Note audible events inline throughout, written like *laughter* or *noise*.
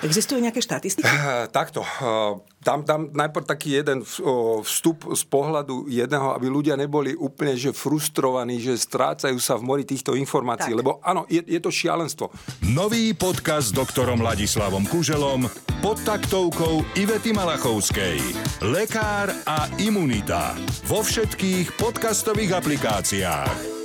Existujú nejaké štatistiky? Uh, takto. Uh, dám, dám najprv taký jeden vstup z pohľadu jedného, aby ľudia neboli úplne že frustrovaní, že strácajú sa v mori týchto informácií, tak. lebo áno, je, je to šialenstvo. Nový podcast s doktorom Ladislavom Kuželom pod taktovkou Ivety Malachovskej. Lekár a imunita. Vo všetkých podcastových aplikáciách.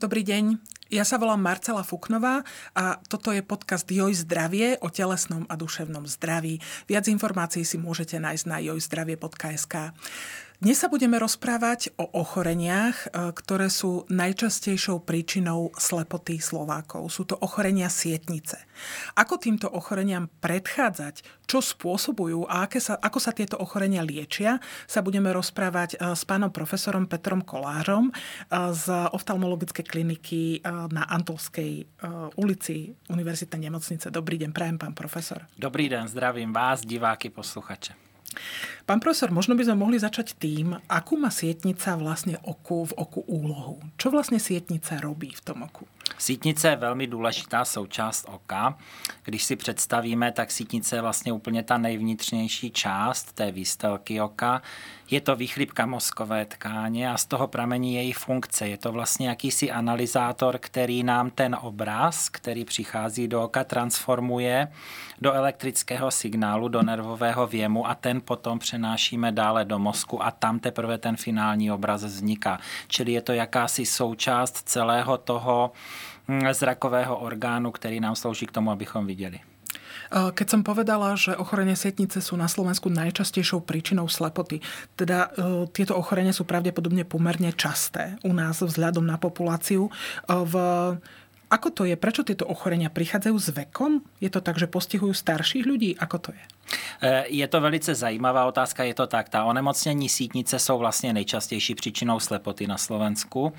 Dobrý deň, ja sa volám Marcela Fuknová a toto je podcast Joj zdravie o telesnom a duševnom zdraví. Viac informácií si môžete nájsť na jojzdravie.sk. Dnes sa budeme rozprávať o ochoreniach, e, ktoré sú najčastejšou príčinou slepoty Slovákov. Sú to ochorenia sietnice. Ako týmto ochoreniam predchádzať, čo spôsobujú a aké sa, ako sa tieto ochorenia liečia, sa budeme rozprávať e, s pánom profesorom Petrom Kolářom e, z oftalmologickej kliniky na Antolskej ulici Univerzitnej nemocnice. Dobrý deň, prajem pán profesor. Dobrý den, zdravím vás, diváky, posluchače. Pán profesor, možno by sme mohli začať tým, akú má sietnica vlastne oku v oku úlohu. Čo vlastne sietnica robí v tom oku? Sítnice je velmi důležitá součást oka. Když si představíme, tak sítnice je vlastně úplně ta nejvnitřnější část té výstelky oka. Je to výchlípka mozkové tkáně a z toho pramení její funkce. Je to vlastně jakýsi analyzátor, který nám ten obraz, který přichází do oka, transformuje do elektrického signálu, do nervového věmu a ten potom přenášíme dále do mozku a tam teprve ten finální obraz vzniká. Čili je to jakási součást celého toho zrakového orgánu, který nám slouží k tomu, abychom viděli. Keď som povedala, že ochorenie sietnice sú na Slovensku najčastejšou príčinou slepoty, teda e, tieto ochorenia sú pravdepodobne pomerne časté u nás vzhľadom na populáciu. E, v ako to je? Prečo tieto ochorenia prichádzajú s vekom? Je to tak, že postihujú starších ľudí? Ako to je? Eh, je to velice zajímavá otázka, je to tak. Ta onemocnění sítnice jsou vlastně nejčastější příčinou slepoty na Slovensku.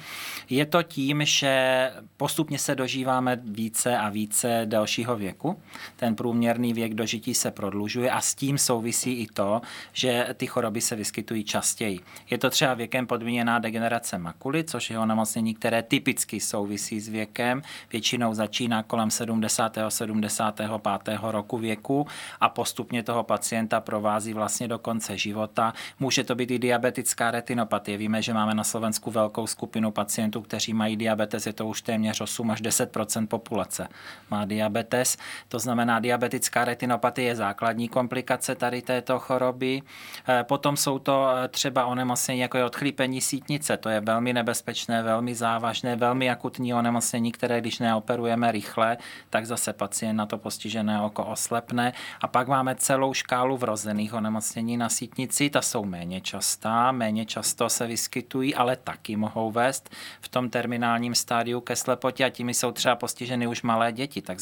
Je to tím, že postupně se dožíváme více a více dalšího věku. Ten průměrný věk dožití se prodlužuje a s tím souvisí i to, že ty choroby se vyskytují častěji. Je to třeba věkem podmíněná degenerace makuly, což je onemocnění, které typicky souvisí s věkem. Většinou začíná kolem 70. 75. roku věku a postupně postupně toho pacienta provází vlastně do konce života. Může to být i diabetická retinopatie. Víme, že máme na Slovensku velkou skupinu pacientů, kteří mají diabetes, je to už téměř 8 až 10% populace má diabetes. To znamená, diabetická retinopatie je základní komplikace tady této choroby. Eh, potom jsou to eh, třeba onemocnění, jako je odchlípení sítnice. To je velmi nebezpečné, velmi závažné, velmi akutní onemocnění, které když neoperujeme rychle, tak zase pacient na to postižené oko oslepne. A pak máme celou škálu vrozených onemocnění na sítnici. Ta jsou méně častá, méně často se vyskytují, ale taky mohou vést v tom terminálním stádiu ke slepotě a tím jsou třeba postiženy už malé děti. Tak,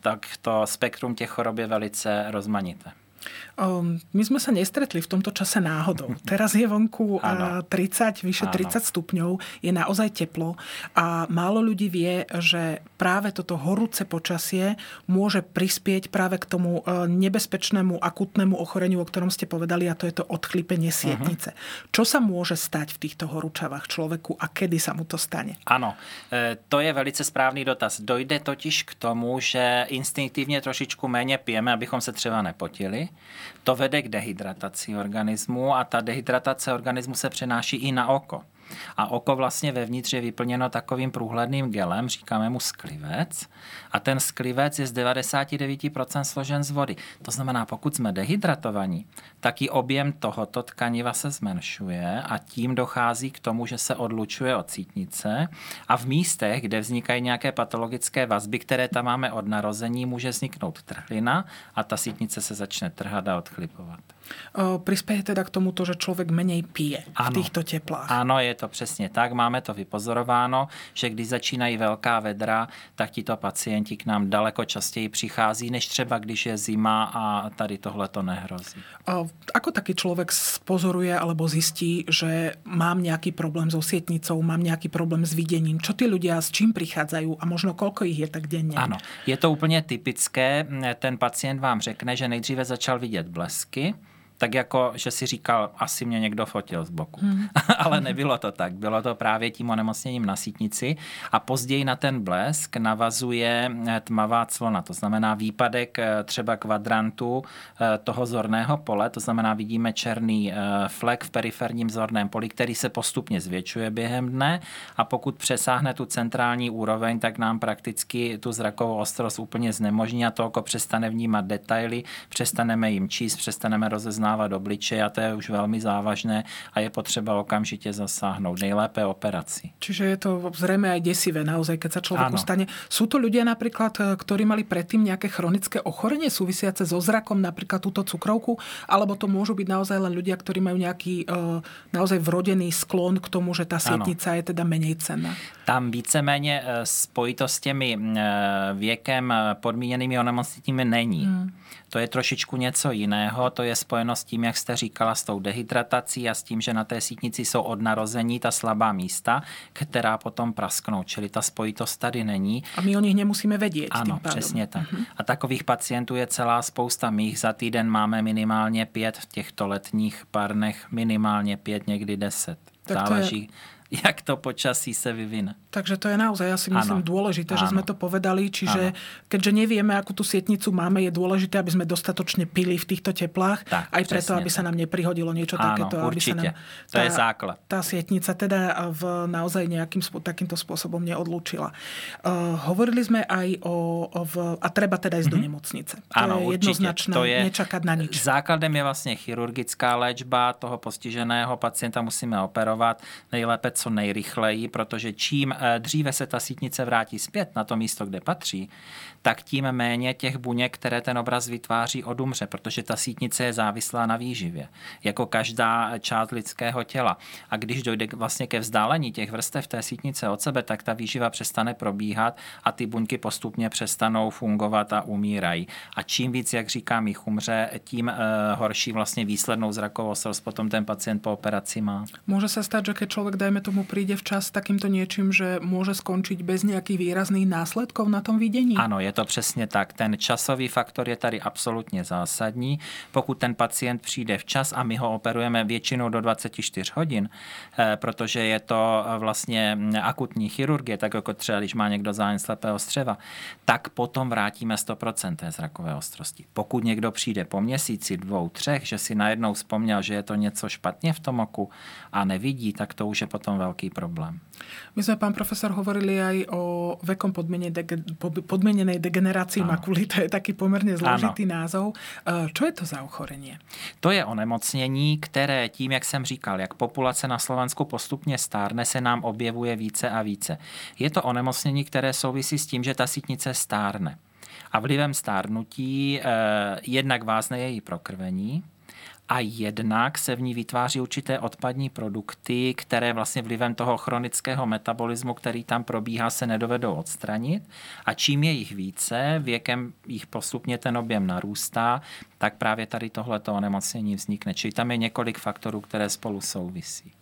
tak to spektrum těch chorob je velice rozmanité. Um, my sme sa nestretli v tomto čase náhodou. *laughs* Teraz je vonku ano. 30, vyše ano. 30 stupňov, je naozaj teplo a málo ľudí vie, že práve toto horúce počasie môže prispieť práve k tomu e, nebezpečnému akutnému ochoreniu, o ktorom ste povedali, a to je to odchlipenie mhm. sietnice. Uh-huh. Čo sa môže stať v týchto horúčavách človeku a kedy sa mu to stane? Ano, e, to je velice správný dotaz. Dojde totiž k tomu, že instinktivně trošičku méně pijeme, abychom se třeba nepotili. To vede k dehydrataci organismu a ta dehydratace organismu se přenáší i na oko. A oko vlastně vevnitř je vyplněno takovým průhledným gelem, říkáme mu sklivec. A ten sklivec je z 99% složen z vody. To znamená, pokud jsme dehydratovaní, tak i objem tohoto tkaniva se zmenšuje a tím dochází k tomu, že se odlučuje od cítnice a v místech, kde vznikají nějaké patologické vazby, které tam máme od narození, může vzniknout trhlina a ta sítnice se začne trhat a odchlipovat. Prispěje teda k tomu to, že člověk méně pije ano, v těchto teplách. Ano, je to přesně tak. Máme to vypozorováno, že když začínají velká vedra, tak tito pacienti k nám daleko častěji přichází, než třeba když je zima a tady tohle to nehrozí. A ako taký človek pozoruje alebo zistí, že mám nejaký problém so sietnicou, mám nejaký problém s videním? Čo tí ľudia s čím prichádzajú a možno koľko ich je tak denne? Ano, je to úplně typické. Ten pacient vám řekne, že nejdříve začal vidět blesky, tak jako, že si říkal, asi mě někdo fotil z boku. Hmm. *laughs* Ale nebylo to tak. Bylo to právě tím onemocněním na sítnici a později na ten blesk navazuje eh, tmavá clona, to znamená výpadek eh, třeba kvadrantu eh, toho zorného pole, to znamená vidíme černý flek v periferním zorném poli, který se postupně zvětšuje během dne a pokud přesáhne tu centrální úroveň, tak nám prakticky tu zrakovou ostrost úplně znemožní a to oko přestane vnímat detaily, přestaneme jim číst, přestaneme rozeznávat obličeje a to je už velmi závažné a je potřeba okamžitě zasáhnout. Nejlépe operaci. Čiže je to zřejmě aj desivé naozaj, keď sa človek stane. Sú to ľudia napríklad, eh, ktorí mali predtým nejaké chronické ochorenie súvisiace so zrakom, napríklad túto cukrovku, alebo to môžu byť naozaj len ľudia, ktorí majú nejaký uh, naozaj vrodený sklon k tomu, že tá sietnica ano. je teda menej cenná? Tam víceméně eh, spojitost s těmi věkem podmíněnými onemocněními není. Hmm. To je trošičku něco jiného, to je spojeno s tím, jak jste říkala, s tou dehydratací a s tím, že na té sítnici jsou od narození ta slabá místa, která potom prasknou, čili ta spojitost tady není. A my o nich nemusíme vědět. Ano, přesně tak. Uh-huh. A takových pacientů je celá spousta. My jich za týden máme minimálně pět v těchto letních parnech, minimálně pět, někdy deset. Tak Záleží. To je jak to počasí se vyvine. Takže to je naozaj, ja si myslím, ano. dôležité, že ano. sme to povedali. Čiže ano. keďže nevieme, akú tú sietnicu máme, je dôležité, aby sme dostatočne pili v týchto teplách. Tak, aj preto, aby tak. sa nám neprihodilo niečo ano, takéto. Aby sa nám tá, to je základ. Tá sietnica teda v naozaj nejakým takýmto spôsobom neodlúčila. Uh, hovorili sme aj o, o v, a treba teda ísť mm-hmm. do mhm. nemocnice. To ano, je jednoznačné, to je, nečakať na nič. Základem je vlastně chirurgická léčba toho postiženého pacienta musíme operovat nejlépe co nejrychleji, protože čím eh, dříve se ta sítnice vrátí zpět na to místo, kde patří, tak tím méně těch buněk, které ten obraz vytváří, odumře, protože ta sítnice je závislá na výživě, jako každá část lidského těla. A když dojde vlastně ke vzdálení těch vrstev té sítnice od sebe, tak ta výživa přestane probíhat a ty buňky postupně přestanou fungovat a umírají. A čím víc, jak říkám, jich umře, tím uh, horší vlastně výslednou zrakovou potom ten pacient po operaci má. Může se stát, že keď člověk, dajme tomu, přijde včas takýmto něčím, že může skončit bez nějakých výrazných následků na tom vidění? Ano, je to přesně tak. Ten časový faktor je tady absolutně zásadní. Pokud ten pacient přijde včas a my ho operujeme většinou do 24 hodin, eh, protože je to vlastně akutní chirurgie, tak jako třeba když má někdo zájem slepého střeva, tak potom vrátíme 100% té zrakové ostrosti. Pokud někdo přijde po měsíci, dvou, třech, že si najednou vzpomněl, že je to něco špatně v tom oku a nevidí, tak to už je potom velký problém. My jsme, pán profesor, hovorili aj o vekom podmienenej degenerácii makuly. To je taký pomerne zložitý ano. názov. Čo je to za ochorenie? To je onemocnění, které tím, jak jsem říkal, jak populace na Slovensku postupně stárne, se nám objevuje více a více. Je to onemocnění, které souvisí s tím, že ta sítnice stárne. A vlivem stárnutí eh, jednak vázne její prokrvení, a jednak se v ní vytváří určité odpadní produkty, které vlastně vlivem toho chronického metabolismu, který tam probíhá, se nedovedou odstranit. A čím je jich více, věkem jich postupně ten objem narůstá, tak právě tady tohleto onemocnění vznikne. Čili tam je několik faktorů, které spolu souvisí.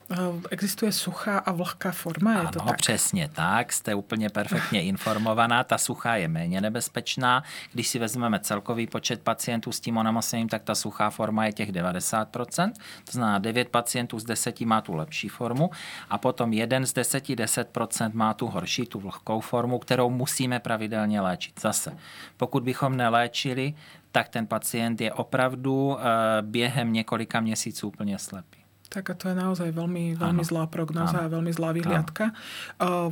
Existuje suchá a vlhká forma? Je ano, to tak? přesně tak. Jste úplně perfektně *laughs* informovaná. Ta suchá je méně nebezpečná. Když si vezmeme celkový počet pacientů s tím onemocněním, tak ta suchá forma je těch 90%. To znamená, 9 pacientů z 10 má tu lepší formu a potom 1 z 10, 10% má tu horší, tu vlhkou formu, kterou musíme pravidelně léčit. Zase, pokud bychom neléčili, tak ten pacient je opravdu eh, během několika měsíců úplně slepý. Tak a to je naozaj veľmi, veľmi zlá prognoza a veľmi zlá vyhliadka.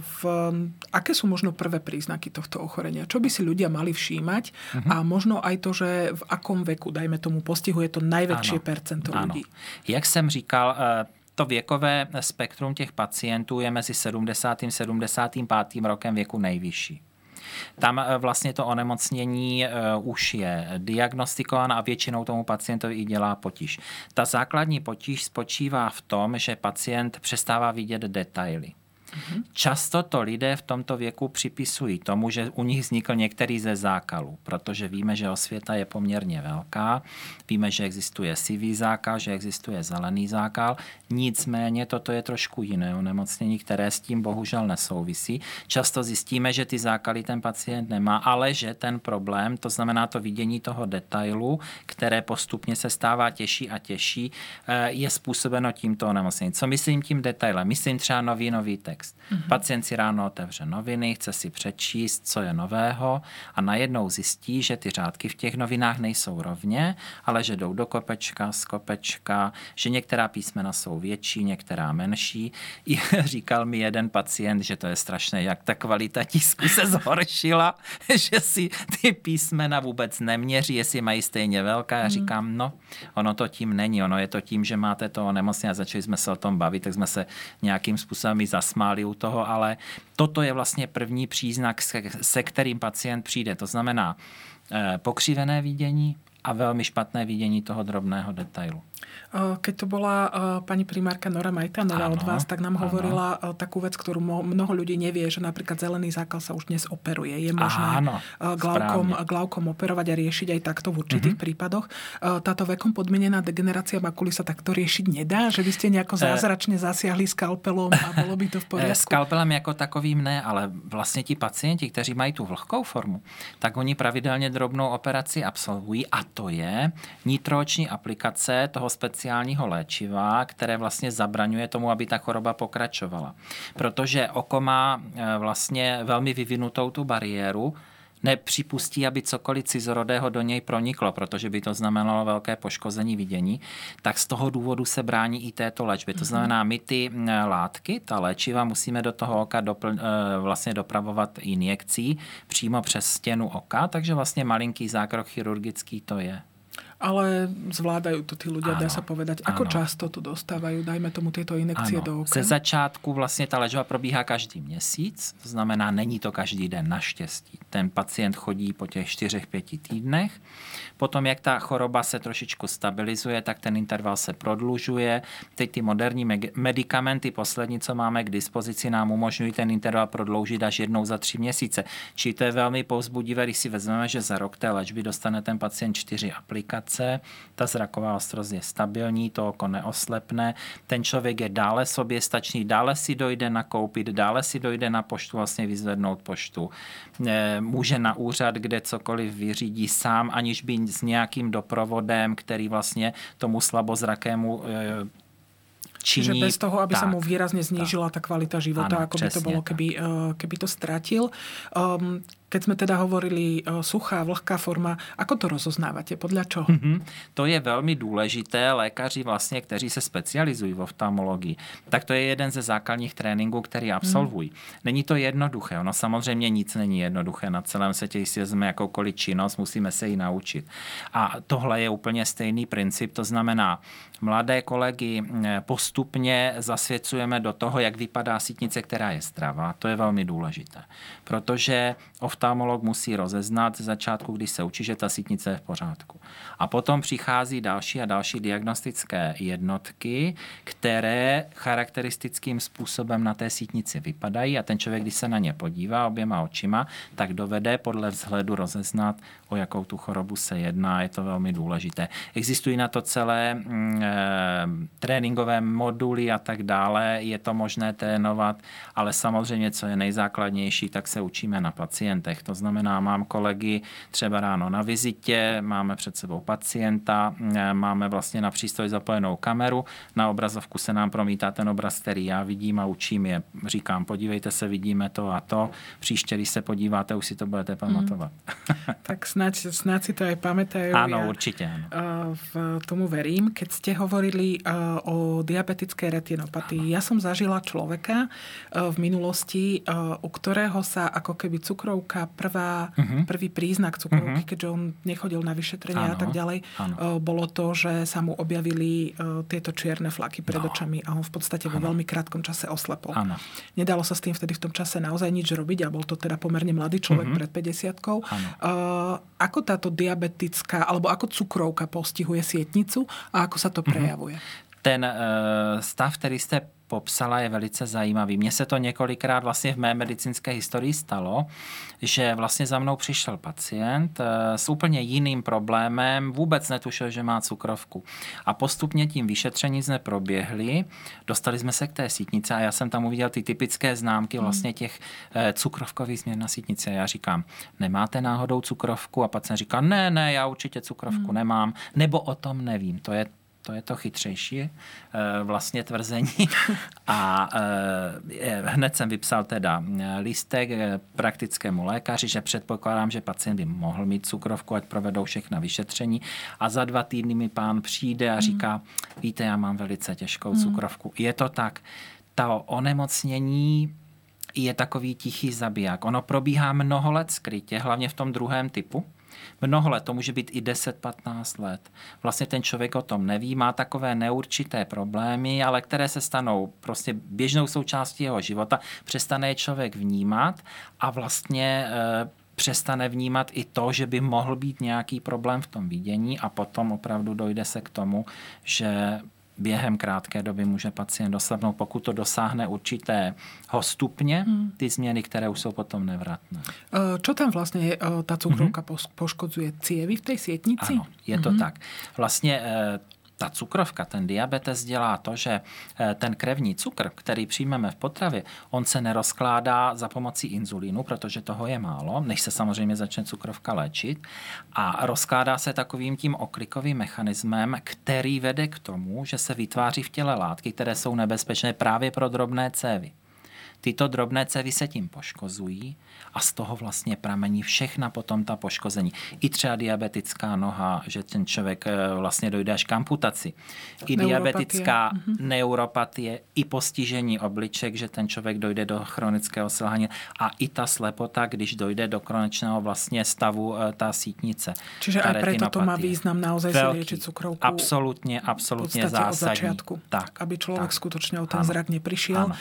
V, aké sú možno prvé príznaky tohto ochorenia? Čo by si ľudia mali všímať? Uh-huh. A možno aj to, že v akom veku, dajme tomu, postihuje to najväčšie ano. percento ľudí? Jak jsem říkal, eh, to věkové spektrum těch pacientů je mezi 70. a 75. rokem věku nejvyšší. Tam eh, vlastně to onemocnění eh, už je diagnostikováno a většinou tomu pacientovi i dělá potíž. Ta základní potíž spočívá v tom, že pacient přestává vidět detaily. Často to lidé v tomto věku připisují tomu, že u nich vznikl některý ze zákalů, protože víme, že osvěta je poměrně velká, víme, že existuje sivý zákal, že existuje zelený zákal, nicméně toto je trošku jiné onemocnění, které s tím bohužel nesouvisí. Často zjistíme, že ty zákaly ten pacient nemá, ale že ten problém, to znamená to vidění toho detailu, které postupně se stává těžší a těžší, eh, je způsobeno tímto onemocněním. Co myslím tím detailem? Myslím třeba nový nový text. Mm-hmm. Pacient si ráno otevře noviny, chce si přečíst, co je nového a najednou zjistí, že ty řádky v těch novinách nejsou rovně, ale že jdou do kopečka, z kopečka, že některá písmena jsou větší, některá menší. I *laughs* říkal mi jeden pacient, že to je strašné, jak ta kvalita tisku se zhoršila, *laughs* že si ty písmena vůbec neměří, jestli mají stejně velká. Já mhm. říkám, no, ono to tím není, ono je to tím, že máte to onemocnění a začali jsme se o tom bavit, tak jsme se nějakým způsobem zasmáli u toho, ale toto je vlastně první příznak, se kterým pacient přijde. To znamená eh, pokřivené vidění a velmi špatné vidění toho drobného detailu. Keď to bola pani primárka Nora Majtanová od vás, tak nám áno. hovorila takú vec, ktorú mnoho ľudí nevie, že napríklad zelený zákal sa už dnes operuje. Je možné áno, glaukom, glaukom operovať a riešiť aj takto v určitých mm-hmm. prípadoch. Táto vekom podmienená degenerácia makuly sa takto riešiť nedá? Že by ste nejako zázračne zasiahli skalpelom a bolo by to v poriadku? Skalpelem jako takovým ne, ale vlastně ti pacienti, kteří mají tu vlhkou formu, tak oni pravidelně drobnou operaci absolvují a to je nitrooční aplikace toho speciálního léčiva, které vlastně zabraňuje tomu, aby ta choroba pokračovala. Protože oko má e, vlastně velmi vyvinutou tu bariéru, nepřipustí, aby cokoliv cizorodého do něj proniklo, protože by to znamenalo velké poškození vidění, tak z toho důvodu se brání i této léčbě. To mhm. znamená, my ty látky, ta léčiva, musíme do toho oka dopl, e, vlastně dopravovat injekcí přímo přes stěnu oka, takže vlastně malinký zákrok chirurgický to je ale zvládajú to tí ľudia, áno, dá sa povedať. Ako áno. často to dostávajú, dajme tomu tieto injekcie áno. do oka? Ze začátku vlastně ta léčba probíhá každý měsíc, to znamená, není to každý den naštěstí. Ten pacient chodí po těch 4-5 týdnech. Potom, jak ta choroba se trošičku stabilizuje, tak ten interval se prodlužuje. Teď ty moderní medicamenty, poslední, co máme k dispozici, nám umožňují ten interval prodloužit až jednou za tři měsíce. Čili to je velmi povzbudivé, když si vezmeme, že za rok té léčby dostane ten pacient čtyři aplikace, ta zraková ostrost je stabilní, to oko neoslepne, ten člověk je dále sobě stačný, dále si dojde nakoupit, dále si dojde na poštu vlastně vyzvednout poštu. E, může na úřad, kde cokoliv vyřídí sám, aniž by s nějakým doprovodem, který vlastně tomu slabozrakému e, činí. Čiže bez toho, aby tak, sa mu výrazne znížila tá kvalita života, ano, ako by to bolo, keby, e, keby to stratil. Um, keď sme teda hovorili uh, suchá, vlhká forma, ako to rozoznávate? Podľa čoho? Mm-hmm. To je velmi důležité. Lékaři vlastně, kteří se specializují v oftalmologii, tak to je jeden ze základních tréninků, který absolvují. Mm. Není to jednoduché. Ono samozřejmě nic není jednoduché. Na celém světě, jestli vezmeme jakoukoliv činnost, musíme se ji naučit. A tohle je úplně stejný princip. To znamená, mladé kolegy postupně zasvěcujeme do toho, jak vypadá sítnice, která je zdravá. To je velmi důležité. Protože oftalmolog musí rozeznat z začátku, když se učí, že ta sítnice je v pořádku. A potom přichází další a další diagnostické jednotky, které charakteristickým způsobem na té sítnici vypadají a ten člověk, když se na ně podívá oběma očima, tak dovede podle vzhledu rozeznat, o jakou tu chorobu se jedná. Je to velmi důležité. Existují na to celé mm, e, tréninkové moduly a tak dále. Je to možné trénovat, ale samozřejmě, co je nejzákladnější, tak se učíme na pacientech. To znamená, mám kolegy třeba ráno na vizitě, máme před sebou pacienta, máme vlastně na přístroj zapojenou kameru, na obrazovku se nám promítá ten obraz, který já vidím a učím je. Říkám, podívejte se, vidíme to a to. Příště, když se podíváte, už si to budete pamatovat. Mm. *laughs* tak snáď, snáď si to aj pamätajú. Áno, ja, určite. Áno. V tomu verím. Keď ste hovorili o diabetickej retinopatii, ja som zažila človeka v minulosti, u ktorého sa ako keby cukrovka, prvá, uh-huh. prvý príznak cukrovky, uh-huh. keďže on nechodil na vyšetrenie a tak ďalej, ano. bolo to, že sa mu objavili tieto čierne flaky pred no. očami a on v podstate ano. vo veľmi krátkom čase oslepol. Ano. Nedalo sa s tým vtedy v tom čase naozaj nič robiť a bol to teda pomerne mladý človek uh-huh. pred 50 ako táto diabetická, alebo ako cukrovka postihuje sietnicu a ako sa to mhm. prejavuje? ten uh, stav, který jste popsala, je velice zajímavý. Mně se to několikrát vlastně v mé medicínské historii stalo, že vlastně za mnou přišel pacient eh, s úplně jiným problémem, vůbec netušil, že má cukrovku. A postupně tím vyšetření jsme proběhli, dostali jsme se k té sítnice a já jsem tam uviděl ty typické známky hmm. vlastně těch eh, cukrovkových změn na sítnici. A já říkám, nemáte náhodou cukrovku? A pacient říká, ne, ne, já určitě cukrovku hmm. nemám, nebo o tom nevím. To je to je to chytřejší eh, vlastně tvrzení. *laughs* A eh, hned jsem vypsal teda eh, listek praktickému lékaři, že předpokládám, že pacient by mohl mít cukrovku, ať provedou všechna vyšetření. A za dva týdny mi pán přijde a hmm. říká, víte, já mám velice těžkou hmm. cukrovku. Je to tak. To onemocnění je takový tichý zabiják. Ono probíhá mnoho let skrytě, hlavně v tom druhém typu mnoho let, to může být i 10-15 let. Vlastně ten člověk o tom neví, má takové neurčité problémy, ale které se stanou prostě běžnou součástí jeho života, přestane je člověk vnímat a vlastně e, přestane vnímat i to, že by mohl být nějaký problém v tom vidění a potom opravdu dojde se k tomu, že během krátké doby může pacient doslabnout, pokud to dosáhne určitého stupně, hmm. ty změny, které už jsou potom nevratné. Čo tam vlastně ta cukrovka mm-hmm. poškodzuje? Cievy v té světnici? Ano, je to mm-hmm. tak. Vlastně e, ta cukrovka, ten diabetes dělá to, že eh, ten krevní cukr, který přijmeme v potravě, on se nerozkládá za pomocí inzulínu, protože toho je málo, než se samozřejmě začne cukrovka léčit. A rozkládá se takovým tím oklikovým mechanismem, který vede k tomu, že se vytváří v těle látky, které jsou nebezpečné právě pro drobné cévy. Tyto drobné cévy se tím poškozují a z toho vlastně pramení všechna potom ta poškození. I třeba diabetická noha, že ten člověk eh, vlastně dojde až k amputaci. I neuropatie. diabetická mm-hmm. neuropatie, i postižení obliček, že ten člověk dojde do chronického selhání a i ta slepota, když dojde do konečného vlastně stavu eh, ta sítnice. Čiže aj preto to má význam naozaj si liečiť cukrovku. Absolutně, absolutně zásadní. od začiatku. Tak, aby člověk tak. skutočne o ten ano. zrak neprišiel. Ano.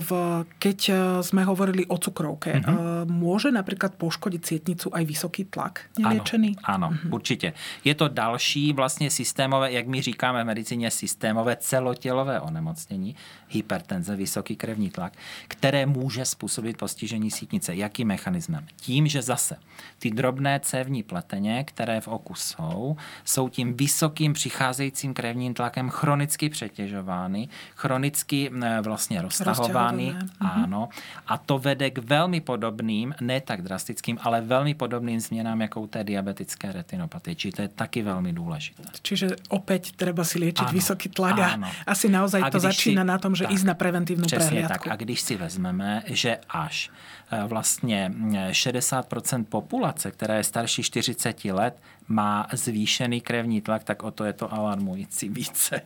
V, keď eh, sme hovorili o cukrovke, mm-hmm môže napríklad poškodiť sietnicu aj vysoký tlak neliečený? Ano, ano mm-hmm. určitě. Je to další vlastně systémové, jak my říkáme v medicíně, systémové celotělové onemocnění, hypertenze, vysoký krevní tlak, které může způsobit postižení sítnice. Jakým mechanismem? Tím, že zase ty drobné cévní pleteně, které v oku jsou, jsou tím vysokým přicházejícím krevním tlakem chronicky přetěžovány, chronicky vlastně roztahovány. Ano. A to vede k velmi podobným, ne tak drastickým, ale velmi podobným změnám, jako u té diabetické retinopatie. Čiže to je taky velmi důležité. Čiže opět treba si léčit vysoký tlak a asi naozaj a to začíná si, na tom, že tak, ísť na preventívnu prehliadku. tak. A když si vezmeme, že až vlastně 60% mm, populace, která je starší 40 let, má zvýšený krevní tlak, tak o to je to alarmující více.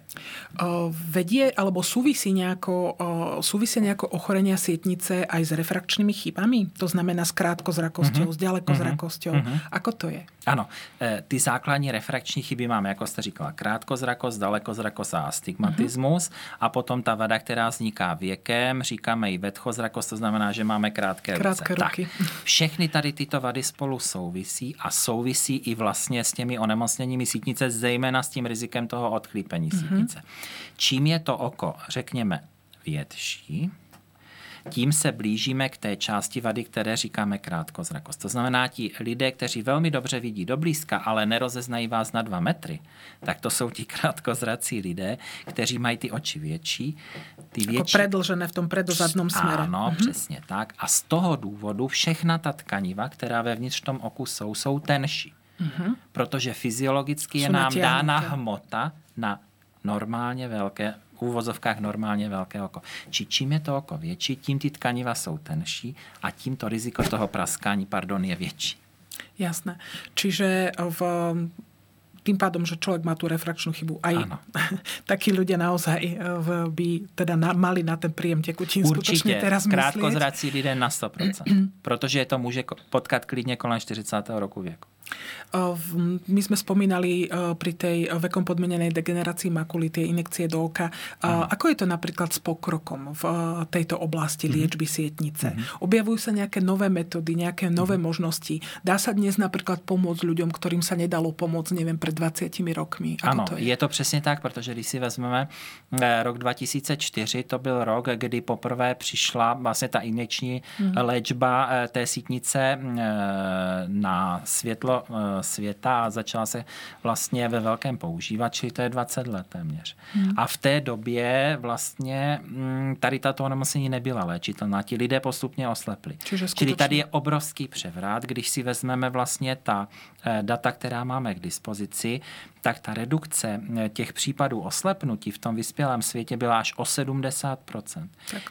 Vedie alebo súvisí nejako, súvisí nejako ochorenia sietnice aj s refrakčnými chybami? To znamená s krátkozrakosťou, mm-hmm. s ďalekozrakosťou. Mm-hmm. Ako to je? Ano, ty základní refrakční chyby máme, jako jste říkala, krátkozrakost, dalekozrakost a astigmatismus mm-hmm. a potom ta vada, která vzniká věkem, říkáme i vedchozrakost, to znamená, že máme krátké, krátké ruce. ruky. Tak, všechny tady tyto vady spolu souvisí a souvisí i vlastně s těmi onemocněními sítnice, zejména s tím rizikem toho odchlípení mm-hmm. sítnice. Čím je to oko, řekněme, větší, tím se blížíme k té části vady, které říkáme krátkozrakost. To znamená, ti lidé, kteří velmi dobře vidí do blízka, ale nerozeznají vás na dva metry, tak to jsou ti krátkozrací lidé, kteří mají ty oči větší. Ty větší... Jako predlžené v tom predozadnom směru. Ano, mhm. přesně tak. A z toho důvodu všechna ta tkaniva, která vevnitř tom oku jsou, jsou tenší. Mm-hmm. Protože fyziologicky je nám dána hmota na normálně velké úvozovkách normálně velké oko. Či čím je to oko větší, tím ty tkaniva jsou tenší a tím to riziko toho praskání pardon, je větší. Jasné. Čiže v tým pádom, že človek má tú refrakčnú chybu. Aj ano. *laughs* takí ľudia naozaj eh, by teda na, mali na ten príjem tekutín Určitě. skutočne teraz. Krátkozrací lidé na 100%. *clears throat* protože to může potkat klidně kolem 40. roku věku. My sme spomínali pri tej vekom podmenenej degenerácii makuly tie inekcie do oka. Ako je to napríklad s pokrokom v tejto oblasti mhm. liečby sietnice? Mm-hmm. Objavujú sa nejaké nové metódy, nejaké nové mm-hmm. možnosti? Dá sa dnes napríklad pomôcť ľuďom, ktorým sa nedalo pomôcť, neviem, pred 20 rokmi? Ako ano, to je? je to přesně tak, protože když si vezmeme eh, rok 2004, to byl rok, kdy poprvé přišla vlastně ta injekční mm-hmm. léčba eh, té sítnice eh, na světlo světa a začala se vlastně ve velkém používat, čili to je 20 let téměř. Hmm. A v té době vlastně mm, tady tato onemocnění nebyla léčitelná. Ti lidé postupně oslepli. Skutečně... Čili tady je obrovský převrat, když si vezmeme vlastně ta eh, data, která máme k dispozici, tak ta redukce eh, těch případů oslepnutí v tom vyspělém světě byla až o 70%.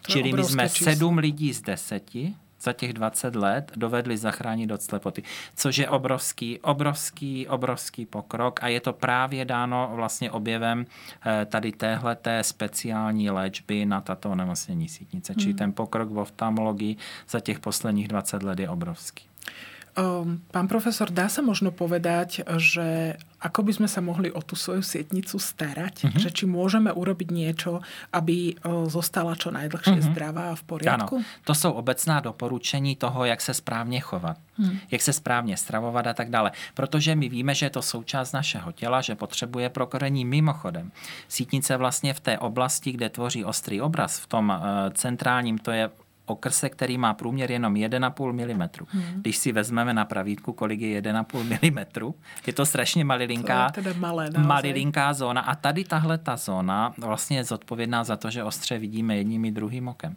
Čili my jsme číslo. sedm lidí z deseti, za těch 20 let dovedli zachránit od slepoty, což je obrovský, obrovský, obrovský pokrok a je to právě dáno vlastně objevem eh, tady téhleté speciální léčby na tato onemocnění sítnice. Hmm. Čili ten pokrok v oftalmologii za těch posledních 20 let je obrovský. Ehm, pán profesor, dá sa možno povedať, že ako by sme sa mohli o tú svoju sietnicu starať? Uh-huh. Že či môžeme urobiť niečo, aby zostala čo najdlhšie uh-huh. zdravá a v poriadku? Ano, to jsou obecná doporučení toho, jak se správně chovat, uh-huh. jak se správně stravovat a tak dále. Protože my víme, že je to součást našeho těla, že potřebuje prokorení mimochodem. Sítnice vlastně v té oblasti, kde tvoří ostrý obraz, v tom eh, centrálním, to je okrse, který má průměr jenom 1,5 mm. Hmm. Když si vezmeme na pravítku, kolik je 1,5 mm, je to strašně malilinká, to je malé, malilinká zóna. A tady tahle ta zóna vlastně je zodpovědná za to, že ostře vidíme jedním i druhým okem.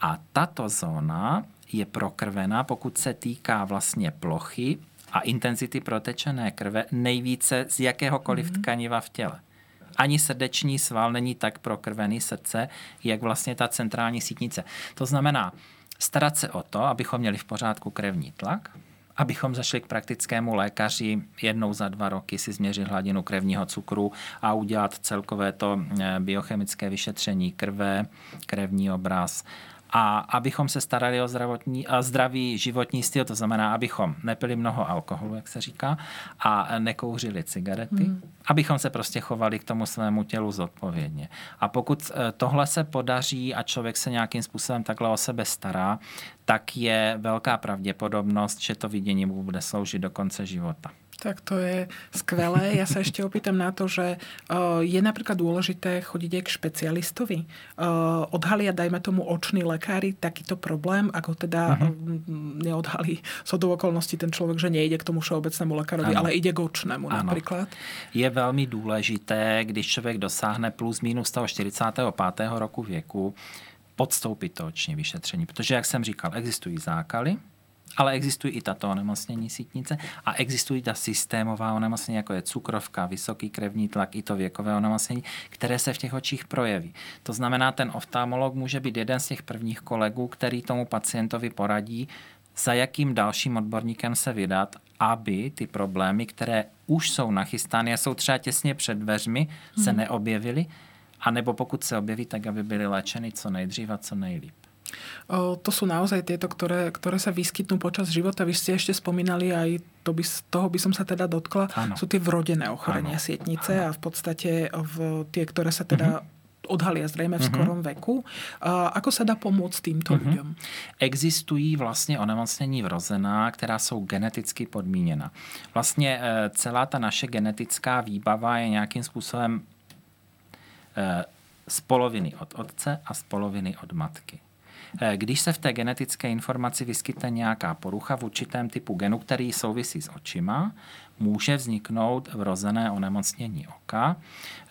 A tato zóna je prokrvená, pokud se týká vlastně plochy a intenzity protečené krve nejvíce z jakéhokoliv hmm. tkaniva v těle ani srdeční sval není tak prokrvený srdce, jak vlastně ta centrální sítnice. To znamená, starat se o to, abychom měli v pořádku krevní tlak, abychom zašli k praktickému lékaři jednou za dva roky si změřit hladinu krevního cukru a udělat celkové to eh, biochemické vyšetření krve, krevní obraz a abychom se starali o zdravotní, a zdravý životní styl, to znamená, abychom nepili mnoho alkoholu, jak se říká, a nekouřili cigarety, hmm. abychom se prostě chovali k tomu svému tělu zodpovědně. A pokud e, tohle se podaří a člověk se nějakým způsobem takhle o sebe stará, tak je velká pravděpodobnost, že to vidění mu bude sloužit do konce života. Tak to je skvelé. Ja sa ešte opýtam na to, že uh, je napríklad dôležité chodiť aj k špecialistovi. Uh, odhalia, dajme tomu, oční lekári takýto problém, ako teda uh-huh. neodhalí so do okolností ten človek, že nejde k tomu všeobecnému lekárovi, ano. ale ide k očnému ano. napríklad. Je velmi důležité, když člověk dosáhne plus minus toho 45. roku věku, podstoupit to oční vyšetření. Protože, jak jsem říkal, existují zákaly, ale existují i tato onemocnění sítnice a existují ta systémová onemocnění, jako je cukrovka, vysoký krevní tlak, i to věkové onemocnění, které se v těch očích projeví. To znamená, ten oftalmolog může být jeden z těch prvních kolegů, který tomu pacientovi poradí, za jakým dalším odborníkem se vydat, aby ty problémy, které už jsou nachystány a jsou třeba těsně před dveřmi, se hmm. neobjevily, anebo pokud se objeví, tak aby byly léčeny co nejdřív a co nejlíp. To sú naozaj tieto, ktoré, ktoré sa vyskytnú počas života. Vy ste ešte spomínali aj, to by, toho by som sa teda dotkla, ano. sú tie vrodené ochorenia ano. sietnice ano. a v podstate v tie, ktoré sa teda uh-huh odhalia zřejmě v skorom uh-huh. veku. A ako sa dá pomôcť týmto uh-huh. ľuďom? Existují vlastně onemocnění vrozená, která jsou geneticky podmíněna. Vlastně e, celá ta naše genetická výbava je nějakým způsobem e, z poloviny od otce a z poloviny od matky. Eh, když se v té genetické informaci vyskytne nějaká porucha v určitém typu genu, který souvisí s očima, může vzniknout vrozené onemocnění oka.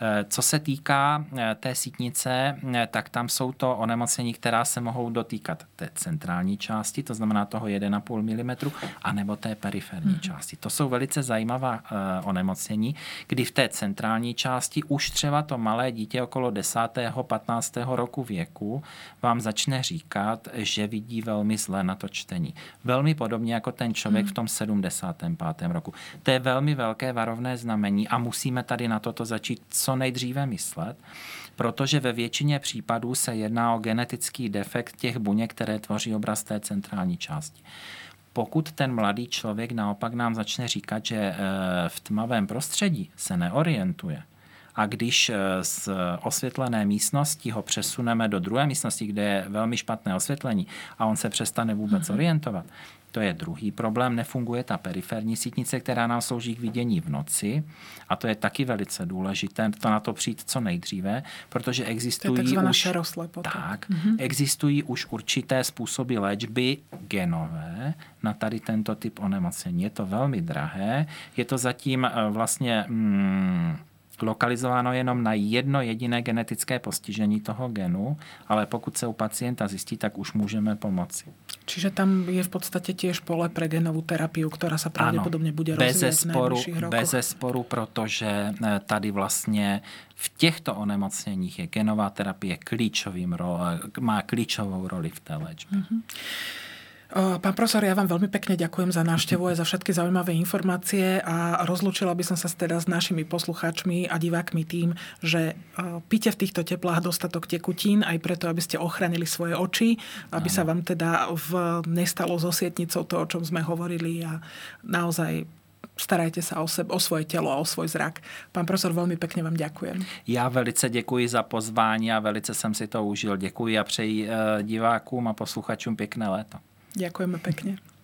Eh, co se týká eh, té sítnice, eh, tak tam jsou to onemocnění, která se mohou dotýkat té centrální části, to znamená toho 1,5 mm, anebo té periferní mm-hmm. části. To jsou velice zajímavá onemocnění, kdy v té centrální části už třeba to malé dítě okolo 10. 15. roku věku vám začne říkat, že vidí velmi zle na to čtení. Velmi podobně jako ten člověk mm. v tom 75. roku. To je velmi velké varovné znamení a musíme tady na toto začít co nejdříve myslet, protože ve většině případů se jedná o genetický defekt těch buněk, které tvoří obraz té centrální části. Pokud ten mladý člověk naopak nám začne říkat, že eh, v tmavém prostředí se neorientuje, a když eh, z osvětlené místnosti ho přesuneme do druhé místnosti, kde je velmi špatné osvětlení a on se přestane vůbec mm-hmm. orientovat, to je druhý problém. Nefunguje ta periferní sítnice, která nám slouží k vidění v noci. A to je taky velice důležité, to na to přijít co nejdříve, protože existují to je už, tak, mm-hmm. existují už určité způsoby léčby genové na tady tento typ onemocnění. Je to velmi drahé, je to zatím eh, vlastně mm, lokalizováno jenom na jedno jediné genetické postižení toho genu, ale pokud se u pacienta zjistí, tak už můžeme pomoci. Čiže tam je v podstate tiež pole pre genovú terapiu, ktorá sa pravdepodobne bude rozvíjať bez sporu, Bez sporu, protože eh, tady vlastně v těchto onemocněních je genová terapie klíčovým má klíčovou roli v té léčbě. Mm-hmm. Pán profesor, ja vám veľmi pekne ďakujem za návštevu a za všetky zaujímavé informácie a rozlúčila by som sa teda s našimi poslucháčmi a divákmi tým, že píte v týchto teplách dostatok tekutín aj preto, aby ste ochránili svoje oči, aby sa vám teda v, nestalo so sietnicou to, o čom sme hovorili a naozaj starajte sa o, sebe, o svoje telo a o svoj zrak. Pán profesor, veľmi pekne vám ďakujem. Já velice děkuji za pozvání a velice jsem si to užil. Děkuji a přeji eh, divákům a posluchačům pěkné léto. Ďakujeme pekne.